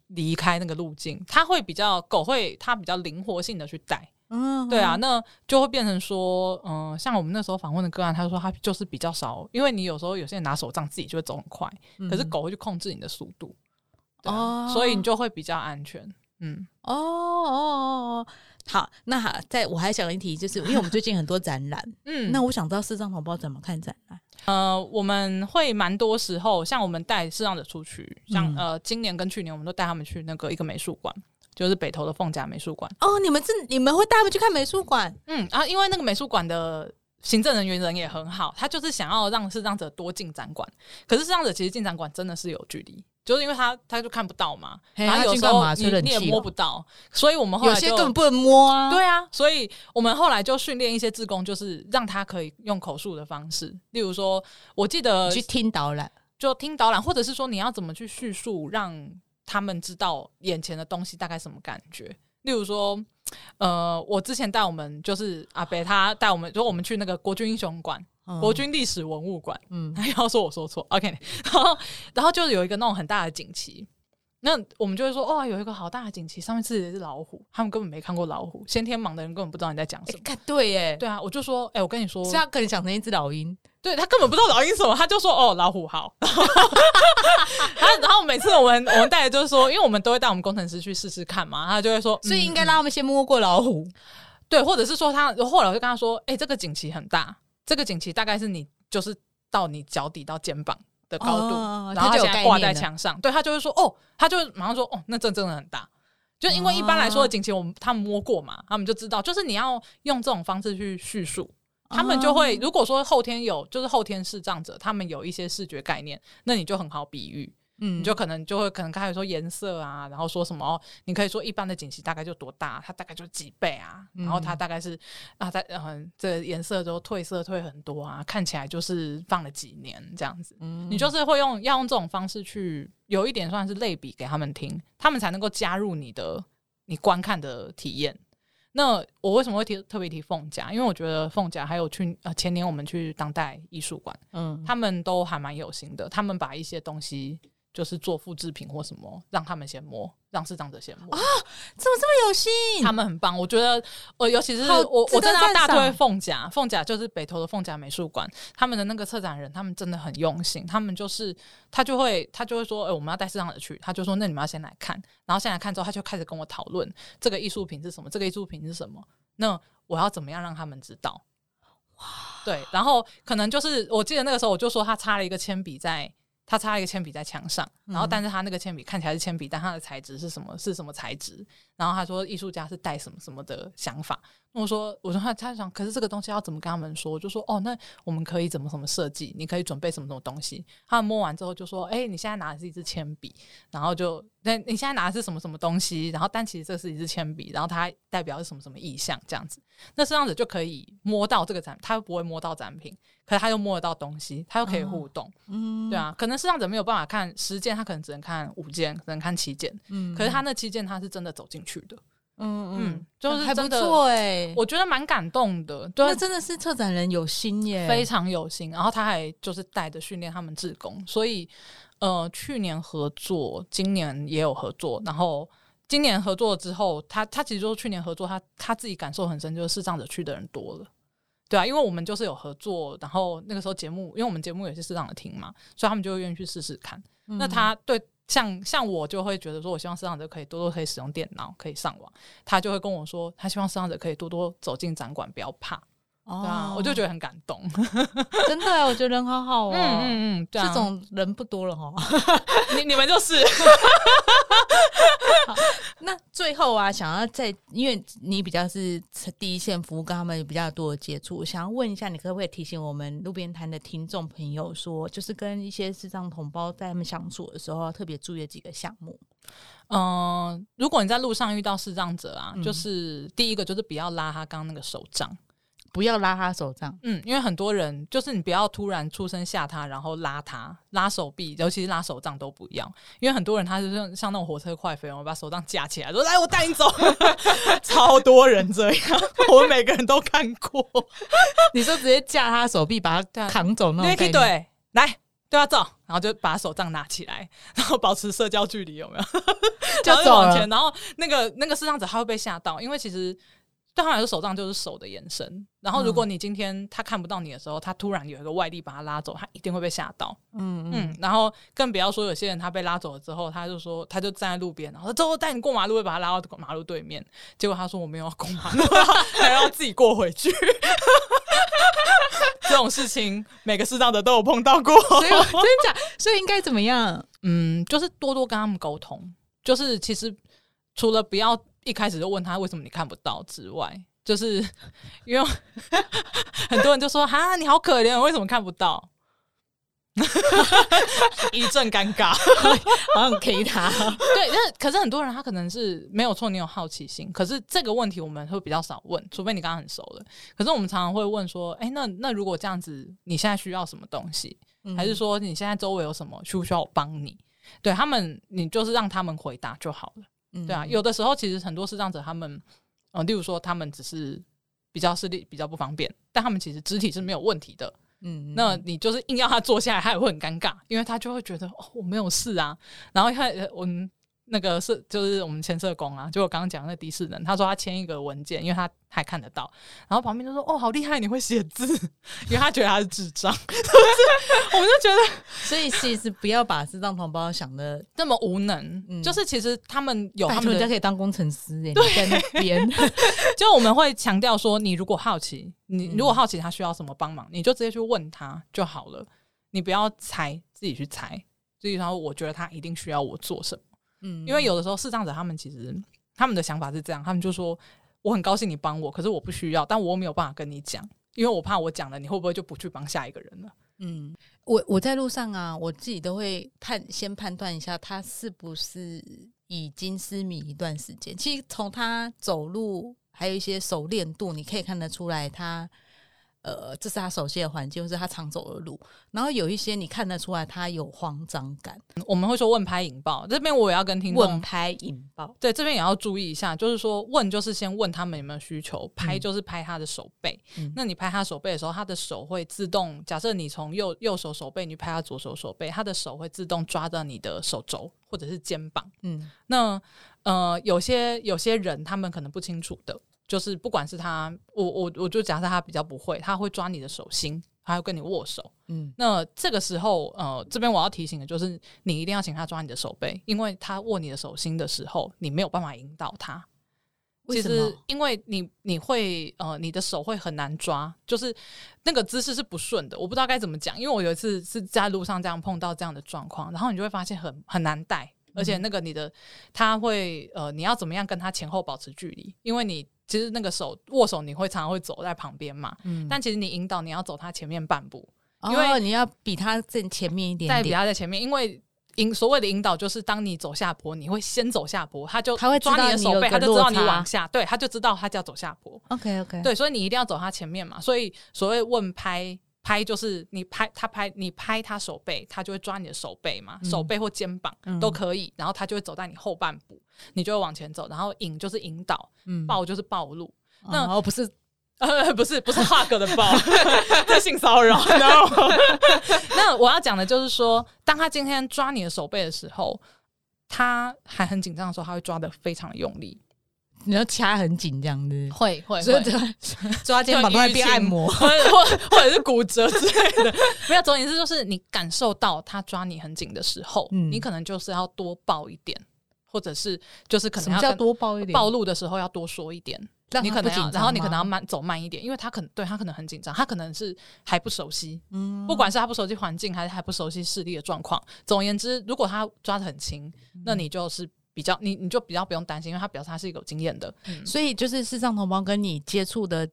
离开那个路径，它会比较狗会它比较灵活性的去带，嗯，对啊，那就会变成说，嗯、像我们那时候访问的个案，他说他就是比较少，因为你有时候有些人拿手杖自己就会走很快，嗯。可是狗会去控制你的速度，对啊哦。所以你就会比较安全。嗯，哦哦哦，好，那好，在我还想一提，就是因为我们最近很多展览，<laughs> 嗯，那我想知道视障同胞怎么看展览。呃，我们会蛮多时候，像我们带视障者出去，像、嗯呃，今年跟去年我们都带他们去那个一个美术馆，就是北投的凤甲美术馆。哦，你们是你们会带他们去看美术馆？嗯啊，因为那个美术馆的行政人员人也很好，他就是想要让视障者多进展馆。可是视障者其实进展馆真的是有距离，就是因为他他就看不到嘛，嘿然后有时候你你也摸不到，所以我们后来有些根本不能摸啊。对啊，所以我们后来就训练一些志工，就是让他可以用口述的方式，例如说，我记得去听导览。就听导览，或者是说你要怎么去叙述，让他们知道眼前的东西大概什么感觉。例如说，呃，我之前带我们就是阿北他带我们，就我们去那个国军英雄馆、国军历史文物馆，嗯 <laughs> 他要说我说错，OK，然后然后就是有一个那种很大的锦旗。那我们就会说，哇，有一个好大的锦旗，上面刺的是老虎。他们根本没看过老虎，先天盲的人根本不知道你在讲什么。看对耶，对啊，我就说，哎、我跟你说，是他可能想成一只老鹰，对他根本不知道老鹰什么，他就说哦老虎好。<laughs> 然后然后每次我们我们带的就是说，因为我们都会带我们工程师去试试看嘛，他就会说，所以应该嗯让他们先摸过老虎。对，或者是说他后来我就跟他说，哎、这个锦旗很大，这个锦旗大概是你就是到你脚底到肩膀的高度，哦然后就挂在墙上，对他就会说哦，他就马上说哦，那这真的很大。就因为一般来说的锦旗，我们他们摸过嘛，他们就知道，就是你要用这种方式去叙述，他们就会，哦如果说后天有，就是后天视障者，他们有一些视觉概念，那你就很好比喻，嗯。你就可能就会可能开始说颜色啊，然后说什么哦，你可以说一般的锦旗大概就多大，它大概就几倍啊，嗯。然后它大概是啊，在嗯这颜色都褪色褪很多啊，看起来就是放了几年这样子，嗯。你就是会用要用这种方式去有一点算是类比给他们听，他们才能够加入你的你观看的体验。那我为什么会提特别提凤甲？因为我觉得凤甲还有去呃前年我们去当代艺术馆，嗯，他们都还蛮有心的，他们把一些东西就是做复制品或什么，让他们先摸，让视障者先摸啊。怎么这么有心？他们很棒，我觉得，呃，尤其是好我，我真的要大推凤甲，凤甲就是北投的凤甲美术馆，他们的那个策展人，他们真的很用心，他们就是他就会他就会说，哎、我们要带视障者去，他就说，那你们要先来看，然后先来看之后，他就开始跟我讨论这个艺术品是什么，这个艺术品是什么，那我要怎么样让他们知道？哇，对，然后可能就是我记得那个时候我就说他插了一个铅笔在。他插了一个铅笔在墙上，然后嗯但是他那个铅笔看起来是铅笔，但它的材质是什么？是什么材质？然后他说艺术家是带什么什么的想法。我说，我说他他想，可是这个东西要怎么跟他们说？我就说哦，那我们可以怎么怎么设计？你可以准备什么什么东西？他们摸完之后就说，哎、你现在拿的是一支铅笔，然后就那你现在拿的是什么什么东西？然后但其实这是一支铅笔，然后它代表是什么什么意象？这样子，那这样子就可以摸到这个展，他又不会摸到展品，可是他又摸得到东西，他又可以互动。嗯对，啊，可能视障者没有办法看十件，他可能只能看五件，只能看七件。嗯可是他那七件他是真的走进去的，嗯嗯，就是还不真的错哎，我觉得蛮感动的，对那，真的是策展人有心耶，非常有心。然后他还就是带着训练他们志工，所以呃，去年合作，今年也有合作，然后。今年合作之后，他他其实就是去年合作，他他自己感受很深，就是视障者去的人多了，对啊，因为我们就是有合作，然后那个时候节目，因为我们节目也是视障的听嘛，所以他们就会愿意去试试看。嗯那他对像像我就会觉得说，我希望视障者可以多多可以使用电脑，可以上网。他就会跟我说，他希望视障者可以多多走进展馆，不要怕。哦对啊，我就觉得很感动。<laughs> 真的，我觉得人好好哦，嗯嗯嗯，对啊这种人不多了哈。<laughs> 你你们就是 <laughs> 那最后啊，想要在，因为你比较是第一线服务，跟他们有比较多的接触，想要问一下，你可不可以提醒我们路边摊的听众朋友说，就是跟一些视障同胞在他们相处的时候，要特别注意的几个项目。嗯、如果你在路上遇到视障者啊，嗯就是第一个就是不要拉他刚刚那个手杖。不要拉他手杖，嗯，因为很多人就是你不要突然出声吓他，然后拉他拉手臂，尤其是拉手杖都不要，因为很多人他就是像像那种火车快飞，我把手杖架起来说来我带你走，<laughs> 超多人这样，我们每个人都看过。<laughs> 你说直接架他手臂，把他扛走那种。对，来对啊走，然后就把手杖拿起来，然后保持社交距离，有没有？<laughs> 就走然后往前，然后那个那个视障者他会被吓到，因为其实对他来说手杖就是手的延伸。然后如果你今天他看不到你的时候，他突然有一个外力把他拉走，他一定会被吓到。嗯嗯，嗯，然后更不要说有些人他被拉走了之后，他就说他就站在路边，然后走带你过马路，会把他拉到马路对面。结果他说我没有要过马路，<laughs> 还要自己过回去。<laughs> 这种事情每个视障者都有碰到过。所以我真假，<laughs> 所以应该怎么样？嗯，就是多多跟他们沟通。就是其实除了不要一开始就问他为什么你看不到之外，就是 <laughs> 因为 <laughs> 很多人就说哈你好可怜，为什么看不到？<laughs> 一阵尴尬。好像 K 他，对，那可是很多人他可能是没有错，你有好奇心，可是这个问题我们会比较少问，除非你刚刚很熟了。可是我们常常会问说，哎、那那如果这样子，你现在需要什么东西？还是说你现在周围有什么需不需要我帮你？对他们，你就是让他们回答就好了。嗯对啊，有的时候其实很多视障者他们呃，例如说他们只是比较视力比较不方便，但他们其实肢体是没有问题的。嗯，那你就是硬要他坐下来，他也会很尴尬，因为他就会觉得哦我没有事啊。然后他我们那个是就是我们签社工啊，就我刚刚讲的那的士人，他说他签一个文件，因为他还看得到，然后旁边就说哦好厉害，你会写字，<laughs> 因为他觉得他是智障，<laughs> 是不是？我们就觉得 <laughs> 所以其实不要把智障同胞想的，那么无能，嗯就是其实他们有他们家可以当工程师哎，你在那边，就我们会强调说，你如果好奇，你嗯如果好奇他需要什么帮忙，你就直接去问他就好了，你不要猜，自己去猜。所以说，我觉得他一定需要我做什么，嗯因为有的时候视障者他们其实他们的想法是这样，他们就说我很高兴你帮我，可是我不需要，但我又没有办法跟你讲，因为我怕我讲了，你会不会就不去帮下一个人了？嗯，我我在路上啊，我自己都会判先判断一下他是不是已经失明一段时间。其实从他走路还有一些熟练度，你可以看得出来他。呃，这是他熟悉的环境，或是他常走的路。然后有一些你看得出来，他有慌张感。我们会说问拍引爆，这边我也要跟听众问拍引爆，对，这边也要注意一下，就是说问就是先问他们有没有需求，拍嗯就是拍他的手背。嗯那你拍他手背的时候，他的手会自动，假设你从右右手手背，你拍他左手手背，他的手会自动抓到你的手肘或者是肩膀。嗯那呃，有些有些人他们可能不清楚的，就是不管是他，我我我就假设他比较不会，他会抓你的手心，还要跟你握手。嗯那这个时候，呃，这边我要提醒的就是，你一定要请他抓你的手背，因为他握你的手心的时候，你没有办法引导他。其实因为你你会呃，你的手会很难抓，就是那个姿势是不顺的。我不知道该怎么讲，因为我有一次是在路上这样碰到这样的状况，然后你就会发现很很难带，而且那个你的他会呃，你要怎么样跟他前后保持距离？因为你其实那个手握手，你会常常会走在旁边嘛，嗯但其实你引导你要走他前面半步，因为哦你要比他正前面一点再比，他在前面，因为。引所谓的引导就是，当你走下坡，你会先走下坡，他就他会抓你的手背，他就知道你往下，对，他就知道他就要走下坡。OK OK，对，所以你一定要走他前面嘛。所以所谓问拍拍，就是你拍他拍你拍他手背，他就会抓你的手背嘛，手背或肩膀嗯都可以，然后他就会走在你后半步，你就会往前走。然后引就是引导，嗯暴就是暴露。那哦不是呃，不是 <laughs> 不是 hug 的暴，<laughs> 这性骚扰。<laughs> 然后，那我要讲的就是说，当他今天抓你的手背的时候，他还很紧张的时候，他会抓的非常的用力，你要掐很紧这样子，会会会所以抓 <laughs> 抓肩膀都在变按摩。<laughs> 或者或或者是骨折之类的。没有，总而言之就是你感受到他抓你很紧的时候，嗯你可能就是要多抱一点，或者是就是可能要多抱一点？暴露的时候要多说一点。让你可能要，然后你可能要慢走慢一点，因为他可能对他可能很紧张，他可能是还不熟悉，嗯不管是他不熟悉环境，还是还不熟悉视力的状况。总而言之，如果他抓的很轻，那嗯你就是比较你你就比较不用担心，因为他表示他是有经验的。嗯，所以就是视障同胞跟你接触的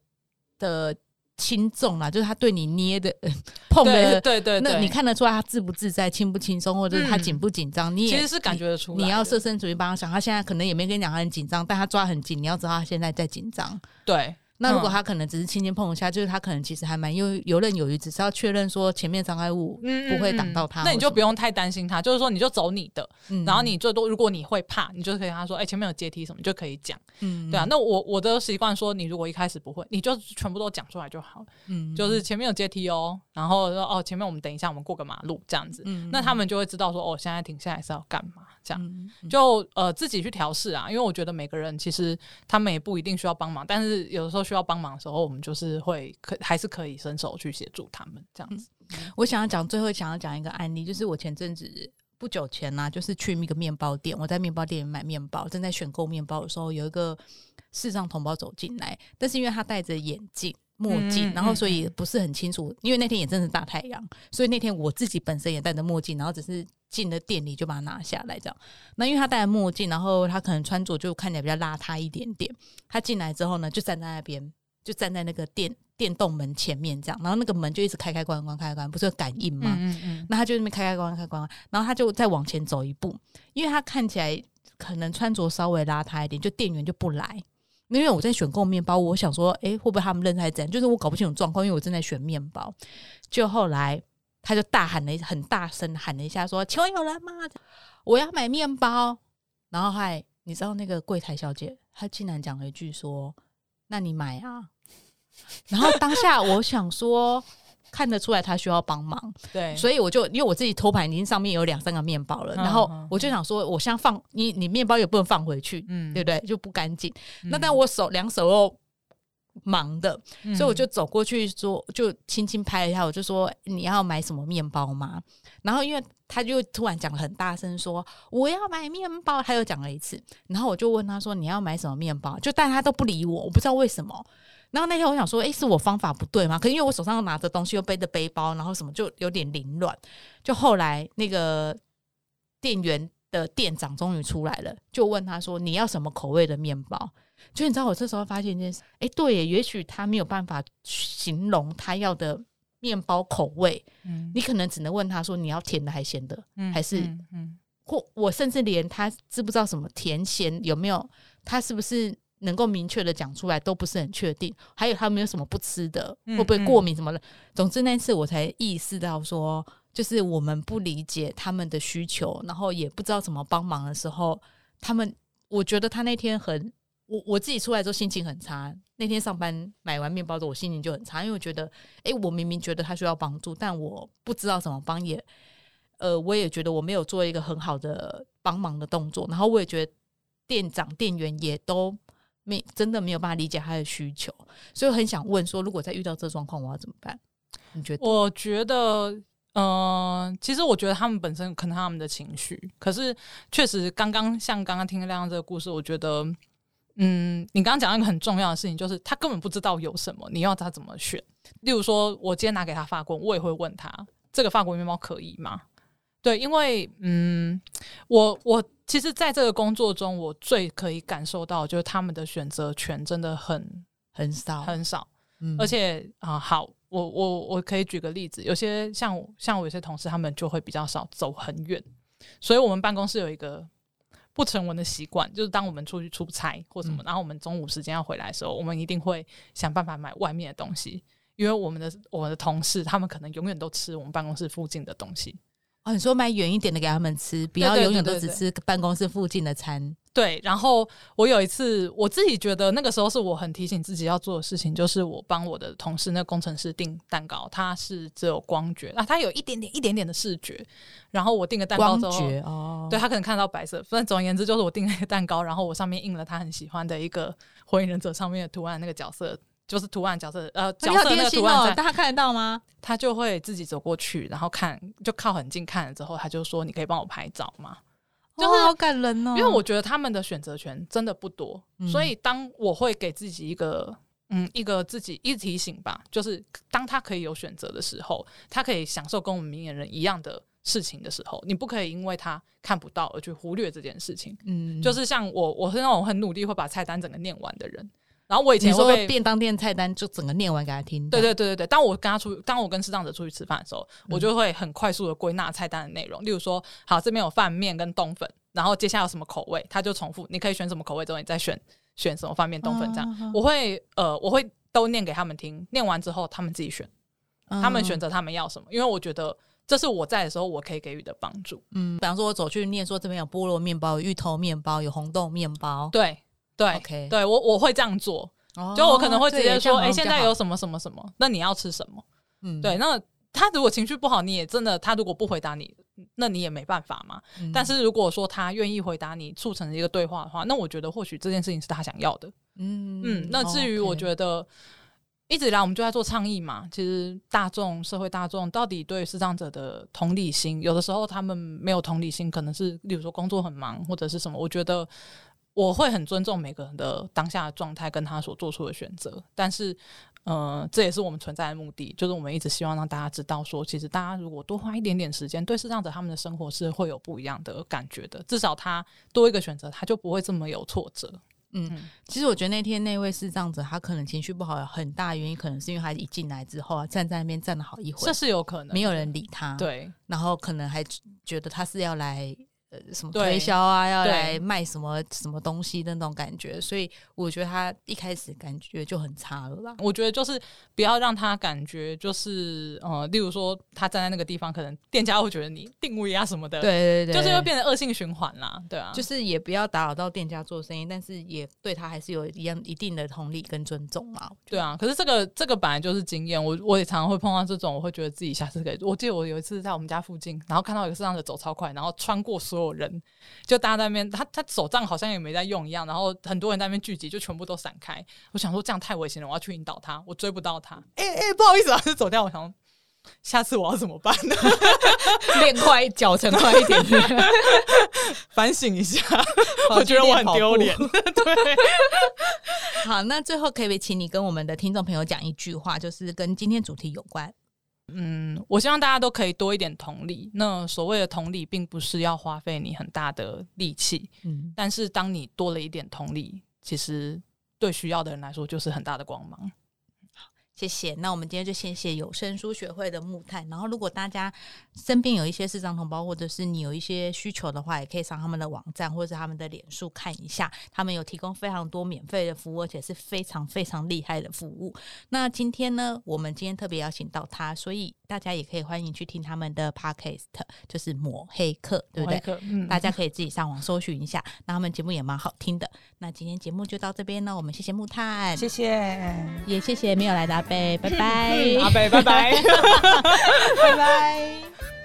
的轻重啦，就是他对你捏的、呃 <laughs> 碰对的，对对对，那你看得出来他自不自在、轻不轻松，或者是他嗯紧不紧张？你也其实是感觉得出。你要设身处地帮他想，他现在可能也没跟你讲他很紧张，但他抓很紧，你要知道他现在在紧张。对。那如果嗯他可能只是轻轻碰一下，就是他可能其实还蛮游游刃有余，只是要确认说前面障碍物嗯不会挡到他。那你就不用太担心他，就是说你就走你的，用然后你最多如果你会怕，你就可以跟他说，哎、前面有阶梯什么，你就可以讲，嗯对啊。那我我的习惯说，你如果一开始不会，你就全部都讲出来就好了，嗯就是前面有阶梯哦，然后说哦，前面我们等一下我们过个马路这样子，嗯那他们就会知道说，哦，现在停下来是要干嘛这样。嗯就呃自己去调试啊，因为我觉得每个人其实他们也不一定需要帮忙，但是有的时候需要帮忙的时候，我们就是会可还是可以伸手去协助他们这样子。我想要讲最后想要讲一个案例，就是我前阵子不久前呢、就是去一个面包店，我在面包店里买面包，正在选购面包的时候，有一个视障同胞走进来，但是因为他戴着眼镜。墨镜，嗯然后所以不是很清楚，因为那天也真是大太阳，所以那天我自己本身也戴着墨镜，然后只是进了店里就把它拿下来这样。那因为他戴着墨镜，然后他可能穿着就看起来比较邋遢一点点。他进来之后呢，就站在那边，就站在那个电电动门前面这样，然后那个门就一直开开关关开开关，不是有感应吗？嗯嗯那他就那边开开关关开关关，然后他就再往前走一步，因为他看起来可能穿着稍微邋遢一点，就店员就不来。因为我在选购面包，我想说，诶，会不会他们认识还是怎样？就是我搞不清楚状况，因为我正在选面包。就后来他就大喊了一很大声喊了一下，说：“请问有人吗？我要买面包。”然后还你知道那个柜台小姐她竟然讲了一句说：“那你买啊。”然后当下我想说，看得出来他需要帮忙，<laughs> 对，所以我就因为我自己托盘已经上面有两三个面包了，嗯然后嗯我就想说，我现在放你，你面包也不能放回去，嗯对不对？就不干净。那嗯但我手两手又忙的，嗯所以我就走过去说，就轻轻拍了一下，我就说你要买什么面包吗？然后因为他就突然讲了很大声说我要买面包，他又讲了一次，然后我就问他说你要买什么面包？就但他都不理我，我不知道为什么。然后那天我想说，诶，是我方法不对吗？可因为我手上拿着东西，又背着背包，然后什么就有点凌乱。就后来那个店员的店长终于出来了，就问他说：“你要什么口味的面包？”就你知道，我这时候发现一件事，诶，对耶，也许他没有办法形容他要的面包口味，嗯你可能只能问他说：“你要甜的还咸的？”嗯还是嗯嗯或我甚至连他知不知道什么甜咸有没有，他是不是能够明确的讲出来都不是很确定。还有他有没有什么不吃的，嗯会不会过敏什么的。总之那次我才意识到说，就是我们不理解他们的需求，然后也不知道怎么帮忙的时候，他们我觉得他那天很。我我自己出来之后心情很差，那天上班买完面包之后，我心情就很差，因为我觉得，诶，我明明觉得他需要帮助，但我不知道怎么帮，也呃，我也觉得我没有做一个很好的帮忙的动作，然后我也觉得店长、店员也都没真的没有办法理解他的需求，所以很想问说，如果再遇到这状况，我要怎么办？你觉得？我觉得，嗯、其实我觉得他们本身可能他们的情绪，可是确实刚刚像刚刚听亮亮这个故事，我觉得，嗯，你刚刚讲到一个很重要的事情，就是他根本不知道有什么，你要他怎么选。例如说，我今天拿给他法国，我也会问他这个法国面包可以吗？对，因为嗯，我我其实在这个工作中，我最可以感受到，就是他们的选择权真的很很少，很少。嗯而且啊、好，我我我可以举个例子，有些像像我有些同事，他们就会比较少走很远，所以我们办公室有一个不成文的习惯，就是当我们出去出差或什么，然后我们中午时间要回来的时候，我们一定会想办法买外面的东西，因为我们的我们的同事他们可能永远都吃我们办公室附近的东西。哦，你说买远一点的给他们吃，不要永远都只吃办公室附近的餐。对，然后我有一次我自己觉得那个时候是我很提醒自己要做的事情，就是我帮我的同事那工程师订蛋糕，他是只有光觉，啊，他有一点点一点点的视觉，然后我订个蛋糕哦，对他可能看到白色，反正总而言之就是我订了一个蛋糕，然后我上面印了他很喜欢的一个火影忍者上面的图案那个角色。就是图案角色，呃，角色那个图案在，但他看得到吗？他就会自己走过去，然后看，就靠很近看了之后，他就说：“你可以帮我拍照吗？”就是哦好感人哦，因为我觉得他们的选择权真的不多，嗯所以当我会给自己一个嗯一个自己一提醒吧，就是当他可以有选择的时候，他可以享受跟我们明眼人一样的事情的时候，你不可以因为他看不到而去忽略这件事情。嗯，就是像我，我是那种很努力会把菜单整个念完的人，然后我以前会被便当店菜单就整个念完给他听，对对对对对，当我跟他出，当我跟视障者出去吃饭的时候，嗯我就会很快速的归纳菜单的内容。例如说，好，这边有饭面跟冬粉，然后接下来有什么口味，他就重复，你可以选什么口味之后，你再选选什么饭面、冬粉这样。嗯我会呃，我会都念给他们听，念完之后他们自己选，他们选择。择他们要什么，因为我觉得这是我在的时候我可以给予的帮助。嗯，比方说我走去念说这边有菠萝面包、有芋头面包、有红豆面包，对对 OK 对我我会这样做，哦就我可能会直接说，哎、哎，现在有什么什么什么，那你要吃什么？嗯对，那他如果情绪不好，你也真的，他如果不回答你，那你也没办法嘛。嗯但是如果说他愿意回答你，促成一个对话的话，那我觉得或许这件事情是他想要的。嗯嗯，那至于我得觉得。一直以来我们就在做倡议嘛，其实大众社会大众到底对视障者的同理心，有的时候他们没有同理心，可能是例如说工作很忙或者是什么。我觉得我会很尊重每个人的当下的状态跟他所做出的选择，但是呃，这也是我们存在的目的，就是我们一直希望让大家知道说，其实大家如果多花一点点时间，对视障者他们的生活是会有不一样的感觉的，至少他多一个选择，他就不会这么有挫折。嗯，其实我觉得那天那位视障者他可能情绪不好，有很大原因可能是因为他一进来之后啊，站在那边站了好一会这，是有可能，没有人理他，，对。然后可能还觉得他是要来什么推销啊，要来卖什么什么东西的那种感觉，所以我觉得他一开始感觉就很差了啦。我觉得就是不要让他感觉就是呃，例如说他站在那个地方，可能店家会觉得你定位啊什么的，，对对对，就是会变成恶性循环啦，对啊，就是也不要打扰到店家做生意，但是也对他还是有一样一定的同理跟尊重嘛。对啊。可是这个这个本来就是经验，我我也常常会碰到这种，我会觉得自己下次可以。我记得我有一次在我们家附近，然后看到一个摄像者走超快，然后穿过所有人，就大家在那边，他他手杖好像也没在用一样，然后很多人在那边聚集，就全部都散开。我想说这样太危险了，我要去引导他，我追不到他。哎、哎、不好意思啊，就走掉。我想下次我要怎么办呢？<laughs> 练快，脚程快一点。<laughs> 反省一下，我觉得我很丢脸。<laughs> 对，好，那最后可不可以请你跟我们的听众朋友讲一句话，就是跟今天主题有关？嗯，我希望大家都可以多一点同理。那所谓的同理，并不是要花费你很大的力气，嗯，但是当你多了一点同理，其实对需要的人来说就是很大的光芒。谢谢。那我们今天就先写有声书学会的木炭。然后，如果大家身边有一些视障同胞，或者是你有一些需求的话，也可以上他们的网站或者是他们的脸书看一下，他们有提供非常多免费的服务，而且是非常非常厉害的服务。那今天呢，我们今天特别邀请到他，所以大家也可以欢迎去听他们的 podcast，就是抹黑客，对不对？嗯，大家可以自己上网搜寻一下，那他们节目也蛮好听的。那今天节目就到这边了，我们谢谢木炭，谢谢也谢谢没有来的阿贝，拜拜，<laughs> 阿贝，拜拜。<laughs> 拜拜。<laughs>